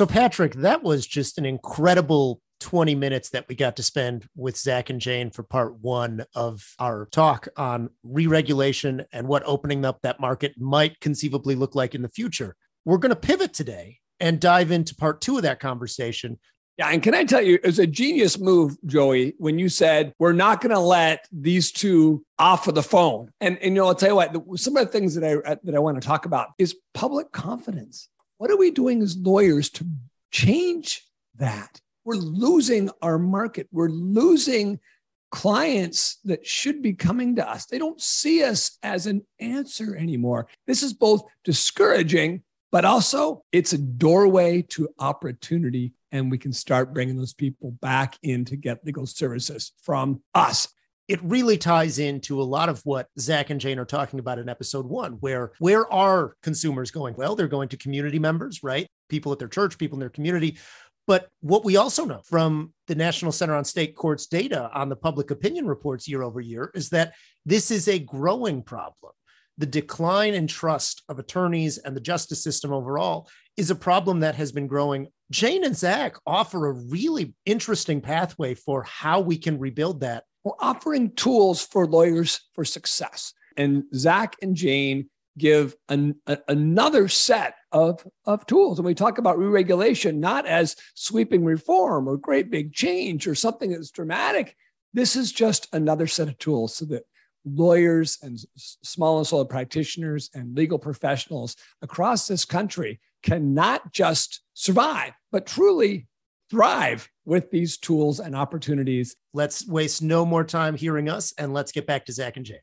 So, Patrick, that was just an incredible 20 minutes that we got to spend with Zach and Jane for part one of our talk on re regulation and what opening up that market might conceivably look like in the future. We're going to pivot today and dive into part two of that conversation. Yeah. And can I tell you, it was a genius move, Joey, when you said, we're not going to let these two off of the phone. And, and you know, I'll tell you what, some of the things that I, that I want to talk about is public confidence. What are we doing as lawyers to change that? We're losing our market. We're losing clients that should be coming to us. They don't see us as an answer anymore. This is both discouraging but also it's a doorway to opportunity. And we can start bringing those people back in to get legal services from us. It really ties into a lot of what Zach and Jane are talking about in episode one, where where are consumers going? Well, they're going to community members, right? People at their church, people in their community. But what we also know from the National Center on State Courts data on the public opinion reports year over year is that this is a growing problem the decline in trust of attorneys and the justice system overall is a problem that has been growing. Jane and Zach offer a really interesting pathway for how we can rebuild that. We're offering tools for lawyers for success. And Zach and Jane give an, a, another set of, of tools. And we talk about re regulation not as sweeping reform or great big change or something that's dramatic. This is just another set of tools so that lawyers and small and solo practitioners and legal professionals across this country can not just survive, but truly thrive with these tools and opportunities. Let's waste no more time hearing us and let's get back to Zach and Jane.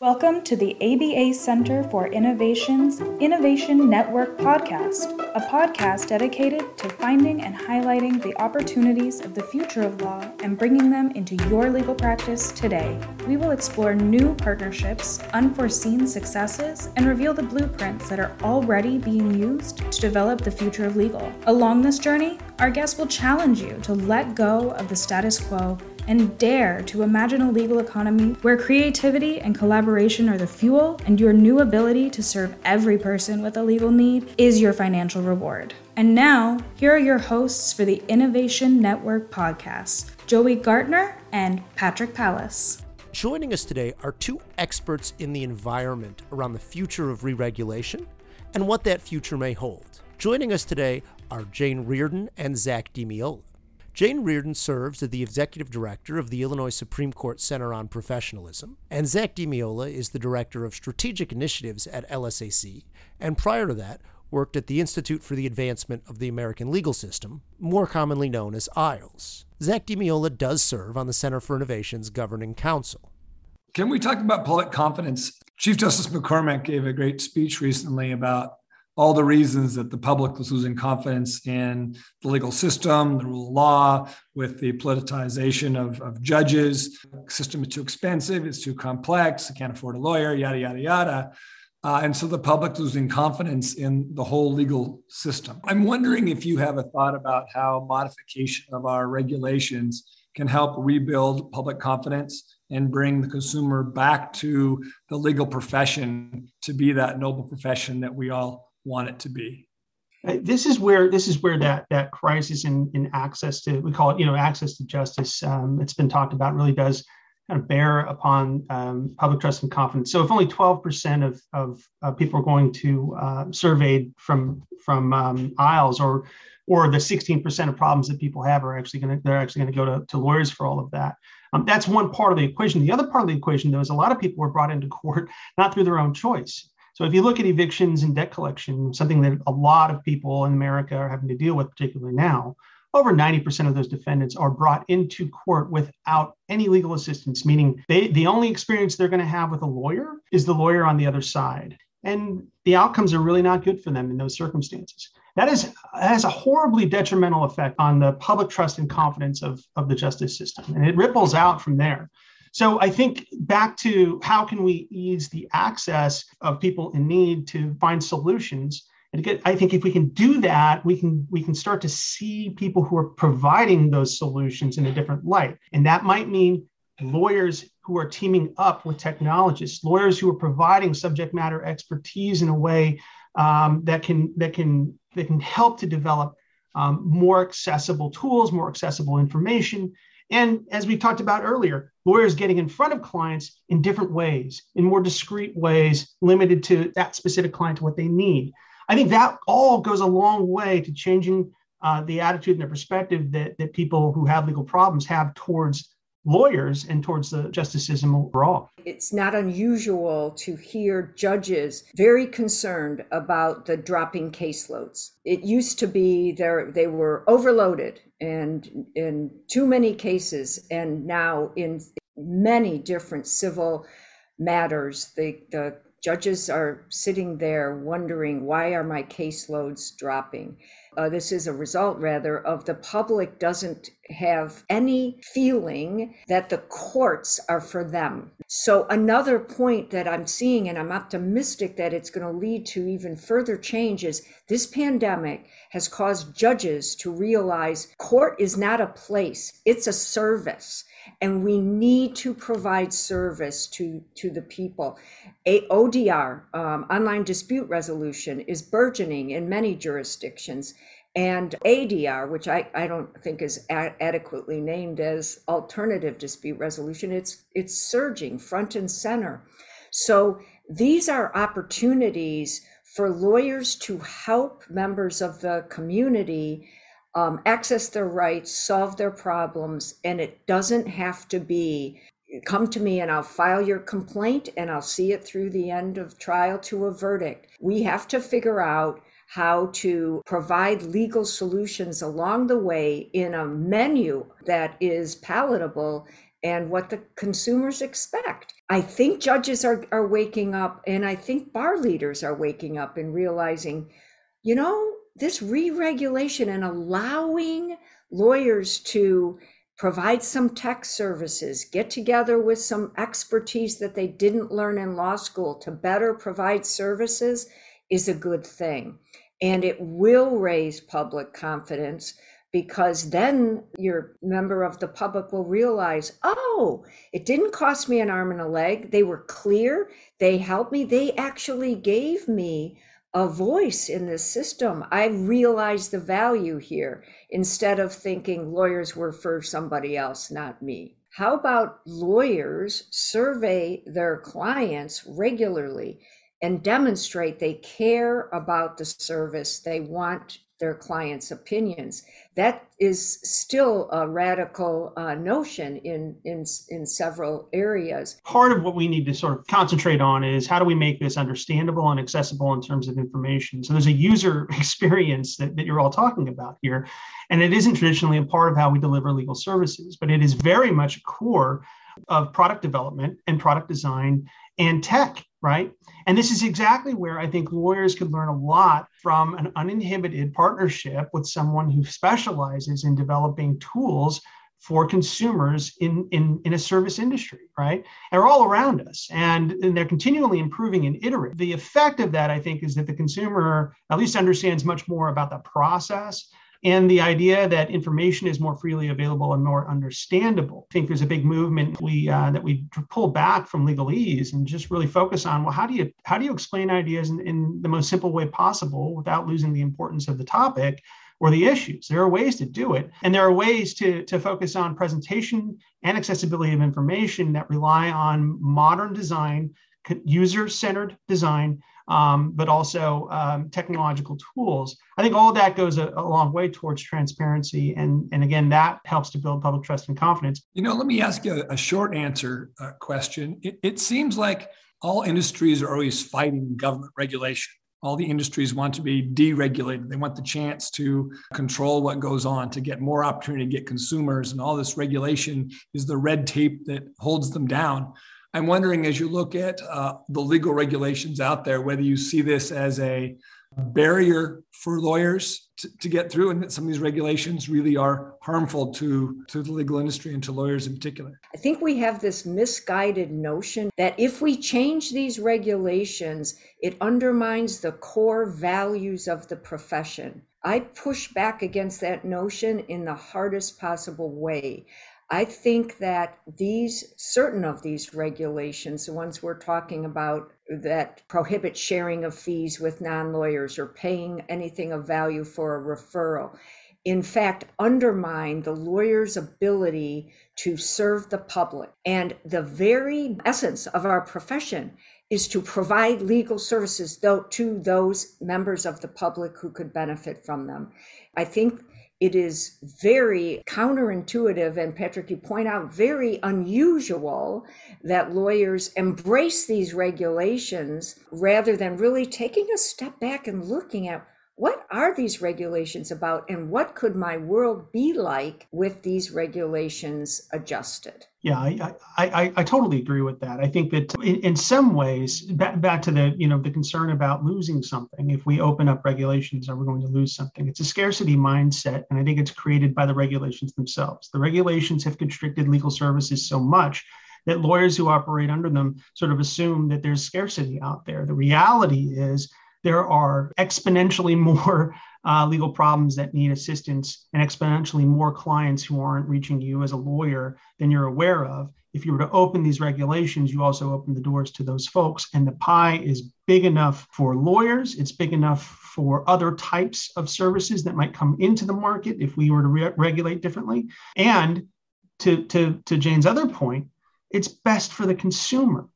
Welcome to the ABA Center for Innovation's Innovation Network podcast, a podcast dedicated to finding and highlighting the opportunities of the future of law and bringing them into your legal practice today. We will explore new partnerships, unforeseen successes, and reveal the blueprints that are already being used to develop the future of legal. Along this journey, our guests will challenge you to let go of the status quo and dare to imagine a legal economy where creativity and collaboration are the fuel and your new ability to serve every person with a legal need is your financial reward. And now, here are your hosts for the Innovation Network podcast Joey Gartner and Patrick Palace. Joining us today are two experts in the environment around the future of re regulation and what that future may hold. Joining us today are Jane Reardon and Zach DiMeola. Jane Reardon serves as the executive director of the Illinois Supreme Court Center on Professionalism, and Zach DiMeola is the director of strategic initiatives at LSAC, and prior to that, worked at the Institute for the Advancement of the American Legal System, more commonly known as IAALS. Zach DiMeola does serve on the Center for Innovation's Governing Council. Can we talk about public confidence? Chief Justice McCormack gave a great speech recently about all the reasons that the public was losing confidence in the legal system, the rule of law, with the politicization of, of judges. The system is too expensive, it's too complex, I can't afford a lawyer, yada, yada, yada. Uh, and so the public losing confidence in the whole legal system. I'm wondering if you have a thought about how modification of our regulations can help rebuild public confidence and bring the consumer back to the legal profession to be that noble profession that we all want it to be this is where this is where that that crisis in in access to we call it you know access to justice um, it's been talked about really does kind of bear upon um, public trust and confidence. So if only 12% of, of uh, people are going to uh, surveyed from from um, IAALS or or the 16% of problems that people have are actually going to they're actually going to go to, to lawyers for all of that. Um, that's one part of the equation. The other part of the equation, though, is a lot of people were brought into court not through their own choice. So if you look at evictions and debt collection, something that a lot of people in America are having to deal with, particularly now, over 90% of those defendants are brought into court without any legal assistance, meaning they, the only experience they're going to have with a lawyer is the lawyer on the other side. And the outcomes are really not good for them in those circumstances. That is has a horribly detrimental effect on the public trust and confidence of, of the justice system. And it ripples out from there. So I think back to how can we ease the access of people in need to find solutions. And I think if we can do that, we can we can start to see people who are providing those solutions in a different light. And that might mean lawyers who are teaming up with technologists, lawyers who are providing subject matter expertise in a way um, that can that can that can help to develop um, more accessible tools, more accessible information. And as we talked about earlier, lawyers getting in front of clients in different ways, in more discreet ways, limited to that specific client, to what they need. I think that all goes a long way to changing uh, the attitude and the perspective that, that people who have legal problems have towards lawyers and towards the justice system overall. It's not unusual to hear judges very concerned about the dropping caseloads. It used to be there they were overloaded and in too many cases and now in many different civil matters the, the judges are sitting there wondering why are my caseloads dropping uh, this is a result rather of the public doesn't have any feeling that the courts are for them. So, another point that I'm seeing, and I'm optimistic that it's going to lead to even further change, is this pandemic has caused judges to realize court is not a place, it's a service and we need to provide service to to the people. A ODR, um, online dispute resolution, is burgeoning in many jurisdictions. And ADR, which I, I don't think is adequately named as alternative dispute resolution, it's it's surging front and center. So these are opportunities for lawyers to help members of the community um, access their rights, solve their problems, and it doesn't have to be come to me and I'll file your complaint and I'll see it through the end of trial to a verdict. We have to figure out how to provide legal solutions along the way in a menu that is palatable and what the consumers expect. I think judges are, are waking up and I think bar leaders are waking up and realizing, you know, this re-regulation and allowing lawyers to provide some tech services, get together with some expertise that they didn't learn in law school to better provide services is a good thing. And it will raise public confidence because then your member of the public will realize, oh, it didn't cost me an arm and a leg. They were clear. They helped me. They actually gave me a voice in this system. I realize the value here instead of thinking lawyers were for somebody else, not me. How about lawyers survey their clients regularly and demonstrate they care about the service they want their clients' opinions. That is still a radical uh, notion in, in, in several areas. Part of what we need to sort of concentrate on is how do we make this understandable and accessible in terms of information? So there's a user experience that, that you're all talking about here. And it isn't traditionally a part of how we deliver legal services, but it is very much a core of product development and product design and tech, right? And this is exactly where I think lawyers could learn a lot from an uninhibited partnership with someone who specializes in developing tools for consumers in, in, in a service industry, right? They're all around us and, and they're continually improving and iterating. The effect of that, I think, is that the consumer at least understands much more about the process and the idea that information is more freely available and more understandable. I think there's a big movement we uh, that we pull back from legalese and just really focus on well, how do you how do you explain ideas in, in the most simple way possible without losing the importance of the topic or the issues. There are ways to do it. And there are ways to, to focus on presentation and accessibility of information that rely on modern design, user centered design um, but also um, technological tools. I think all that goes a, a, long way towards transparency. And, and again, that helps to build public trust and confidence. You know, let me ask you a, a short answer uh, question. It, it seems like all industries are always fighting government regulation. All the industries want to be deregulated. They want the chance to control what goes on, to get more opportunity to get consumers. And all this regulation is the red tape that holds them down. I'm wondering as you look at uh, the legal regulations out there, whether you see this as a barrier for lawyers to, to, get through and that some of these regulations really are harmful to, to the legal industry and to lawyers in particular. I think we have this misguided notion that if we change these regulations, it undermines the core values of the profession. I push back against that notion in the hardest possible way. I think that these certain of these regulations, the ones we're talking about that prohibit sharing of fees with non lawyers or paying anything of value for a referral, in fact undermine the lawyer's ability to serve the public. And the very essence of our profession is to provide legal services to those members of the public who could benefit from them. I think it is very counterintuitive, and Patrick, you point out very unusual that lawyers embrace these regulations rather than really taking a step back and looking at what are these regulations about and what could my world be like with these regulations adjusted? Yeah i i, I totally agree with that. I think that in, in some ways back, back to the you know the concern about losing something if we open up regulations are we going to lose something? It's a scarcity mindset and i think it's created by the regulations themselves. The regulations have constricted legal services so much that lawyers who operate under them sort of assume that there's scarcity out there. The reality is there are exponentially more uh, legal problems that need assistance and exponentially more clients who aren't reaching you as a lawyer than you're aware of. If you were to open these regulations, you also open the doors to those folks. And the pie is big enough for lawyers, it's big enough for other types of services that might come into the market if we were to re- regulate differently. And to, to, to Jane's other point, it's best for the consumer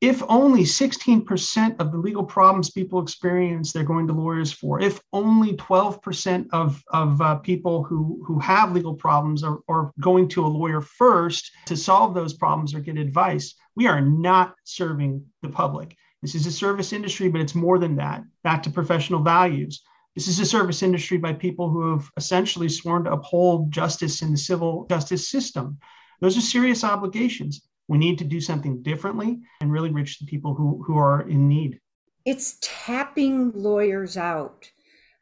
if only 16% of the legal problems people experience they're going to lawyers for. If only 12% of, of uh, people who, who have legal problems are, are going to a lawyer first to solve those problems or get advice we are not serving the public. This is a service industry but it's more than that. Back to professional values. This is a service industry by people who have essentially sworn to uphold justice in the civil justice system. Those are serious obligations we need to do something differently and really reach the people who, who are in need. It's tapping lawyers out.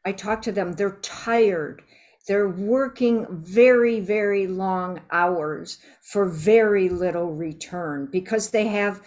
I talk to them, they're tired. They're working very, very long hours for very little return because they have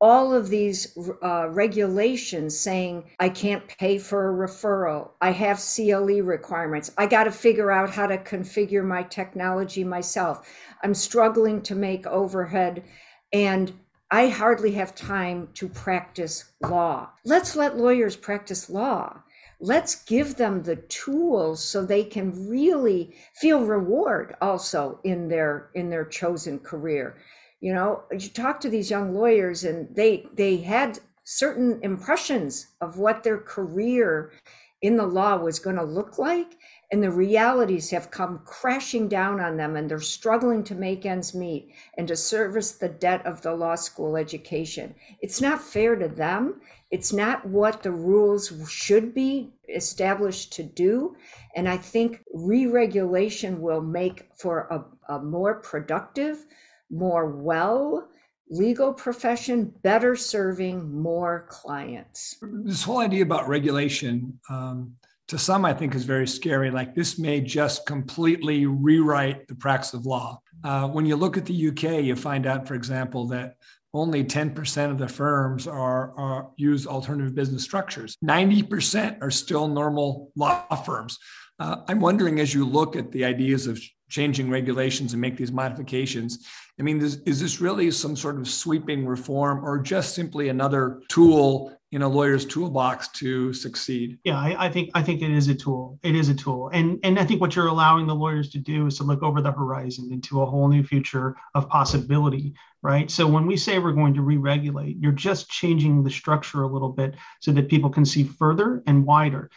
all of these uh, regulations saying I can't pay for a referral. I have CLE requirements. I got to figure out how to configure my technology myself. I'm struggling to make overhead and I hardly have time to practice law. Let's let lawyers practice law. Let's give them the tools so they can really feel reward also in their in their chosen career you know you talk to these young lawyers and they they had certain impressions of what their career in the law was going to look like and the realities have come crashing down on them and they're struggling to make ends meet and to service the debt of the law school education. It's not fair to them. It's not what the rules should be established to do and i think re-regulation will make for a, a more productive more well legal profession better serving more clients. This whole idea about regulation um, to some i think is very scary. Like this may just completely rewrite the practice of law. Uh, when you look at the uk you find out for example that only 10% of the firms are, are use alternative business structures. 90% are still normal law firms. Uh, i'm wondering as you look at the ideas of changing regulations and make these modifications. I mean, is, is this really some sort of sweeping reform or just simply another tool in a lawyer's toolbox to succeed? Yeah, I, I, think I think it is a tool. It is a tool, and and I think what you're allowing the lawyers to do is to look over the horizon into a whole new future of possibility. Right. So when we say we're going to re-regulate, you're just changing the structure a little bit so that people can see further and wider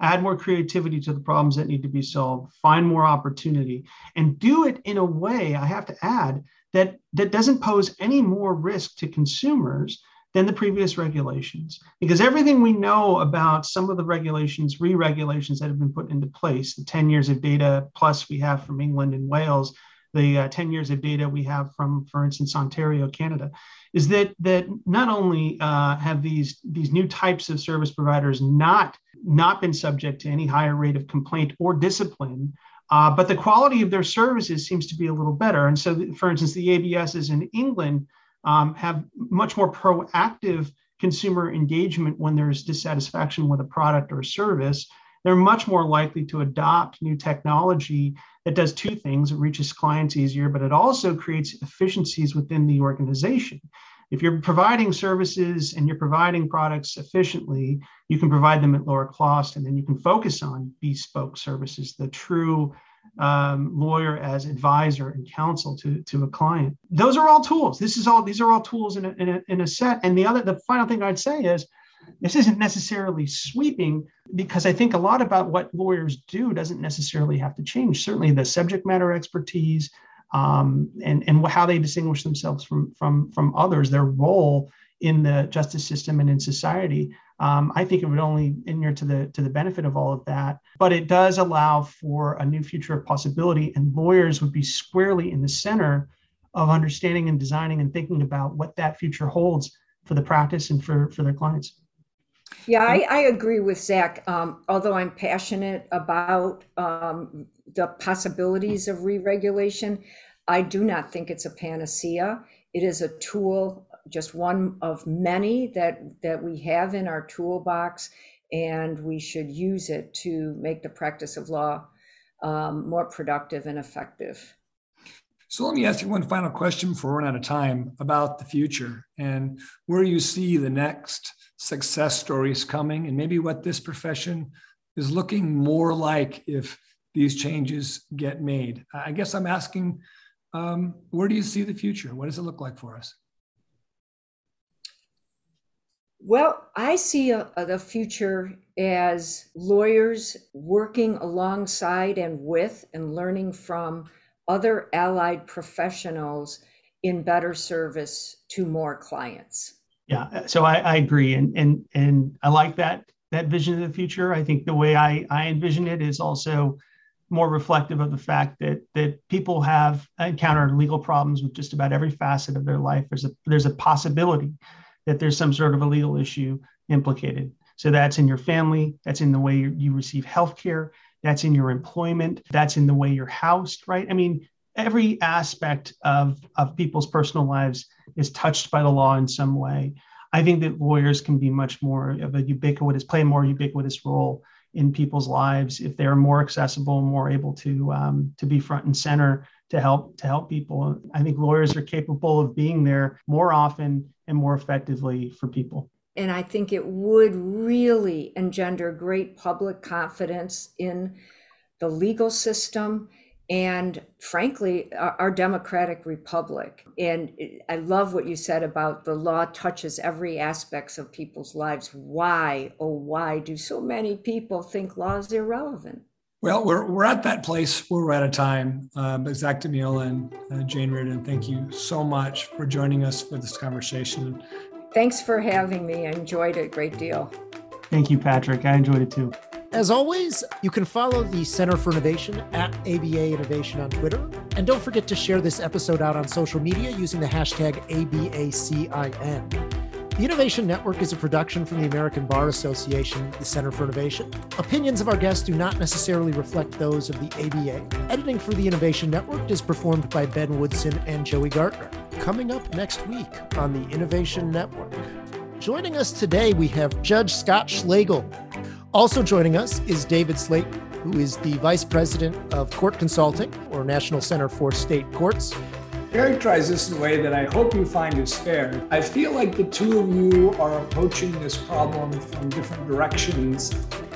add more creativity to the problems that need to be solved, find more opportunity, and do it in a way, I have to add, that, that doesn't pose any more risk to consumers than the previous regulations. Because everything we know about some of the regulations, re regulations that have been put into place, the 10 years of data plus we have from England and Wales, the uh, 10 years of data we have from, for instance, Ontario, Canada, is that that not only uh, have these these new types of service providers not not been subject to any higher rate of complaint or discipline, uh, but the quality of their services seems to be a little better. And so, for instance, the ABSs in England um, have much more proactive consumer engagement when there's dissatisfaction with a product or service. They're much more likely to adopt new technology that does two things it reaches clients easier, but it also creates efficiencies within the organization. If you're providing services and you're providing products efficiently, you can provide them at lower cost, and then you can focus on bespoke services, the true um, lawyer as advisor and counsel to, to a client. Those are all tools. This is all these are all tools in a, in a, in a set. And the other the final thing I'd say is this isn't necessarily sweeping because I think a lot about what lawyers do doesn't necessarily have to change. Certainly the subject matter expertise um, and, and how they distinguish themselves from, from, from others, their role in the justice system and in society. Um, I think it would only inure to the to the benefit of all of that. But it does allow for a new future of possibility, and lawyers would be squarely in the center of understanding and designing and thinking about what that future holds for the practice and for for their clients. Yeah, I, I agree with Zach. Um, although I'm passionate about um, the possibilities of re-regulation, I do not think it's a panacea. It is a tool just one of many that that we have in our toolbox, and we should use it to make the practice of law um, more productive and effective. So let me ask you one final question before we run out of time about the future and where you see the next success stories coming, and maybe what this profession is looking more like if these changes get made. I guess I'm asking, um, where do you see the future? What does it look like for us? Well, I see a, a, the future as lawyers working alongside and with and learning from other allied professionals in better service to more clients. Yeah, so I, I agree, and and and I like that that vision of the future. I think the way I I envision it is also more reflective of the fact that that people have encountered legal problems with just about every facet of their life. There's a there's a possibility that there's some sort of a legal issue implicated. So that's in your family, that's in the way you receive health care, that's in your employment, that's in the way you're housed, right? I mean, every aspect of, of people's personal lives is touched by the law in some way. I think that lawyers can be much more of a ubiquitous, play a more ubiquitous role in people's lives if they're more accessible, more able to um, to be front and center to help to help people. I think lawyers are capable of being there more often and more effectively for people. And I think it would really engender great public confidence in the legal system and frankly our, our, democratic republic and i love what you said about the law touches every aspects of people's lives why oh why do so many people think law is irrelevant well, we're, we're at that place where we're out of time. Uh, but Zach DiMeola and uh, Jane Reardon, thank you so much for joining us for this conversation. Thanks for having me. I enjoyed it a great deal. Thank you, Patrick. I enjoyed it too. As always, you can follow the Center for Innovation at ABA Innovation on Twitter. And don't forget to share this episode out on social media using the hashtag ABACIN. The Innovation Network is a production from the American Bar Association, the Center for Innovation. Opinions of our guests do not necessarily reflect those of the ABA. Editing for the Innovation Network is performed by Ben Woodson and Joey Gartner. Coming up next week on the Innovation Network. Joining us today, we have Judge Scott Schlegel. Also joining us is David Slayton, who is the Vice President of Court Consulting or National Center for State Courts characterize this in a way that I hope you find is fair. I feel like the two of you are approaching this problem from different directions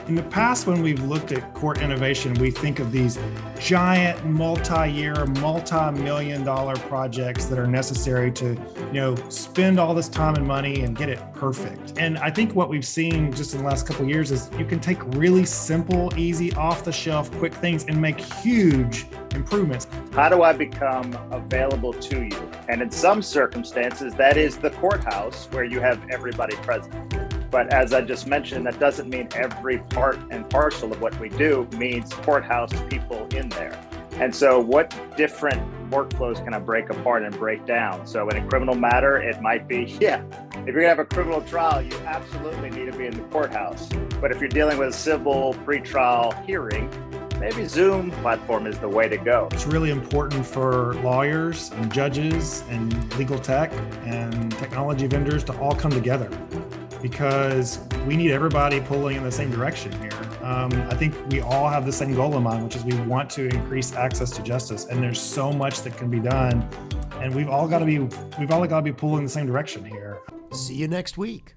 in the past, when we've looked at court innovation, we think of these giant multi-year, multi-million dollar projects that are necessary to, you know, spend all this time and money and get it perfect. And I think what we've seen just in the last couple years is you can take really simple, easy, off-the-shelf, quick things and make huge improvements. How do I become available to you? And in some circumstances, that is the courthouse where you have everybody present. But as I just mentioned, that doesn't mean every part and parcel of what we do means courthouse people in there. And so, what different workflows can I break apart and break down? So, in a criminal matter, it might be, yeah, if you're gonna have a criminal trial, you absolutely need to be in the courthouse. But if you're dealing with a civil pretrial hearing, maybe Zoom platform is the way to go. It's really important for lawyers and judges and legal tech and technology vendors to all come together because we need everybody pulling in the same direction here. Um, I think we all have the same goal in mind, which is we want to increase access to justice. And there's so much that can be done and we've all got to be we've all got to be pulling in the same direction here. See you next week.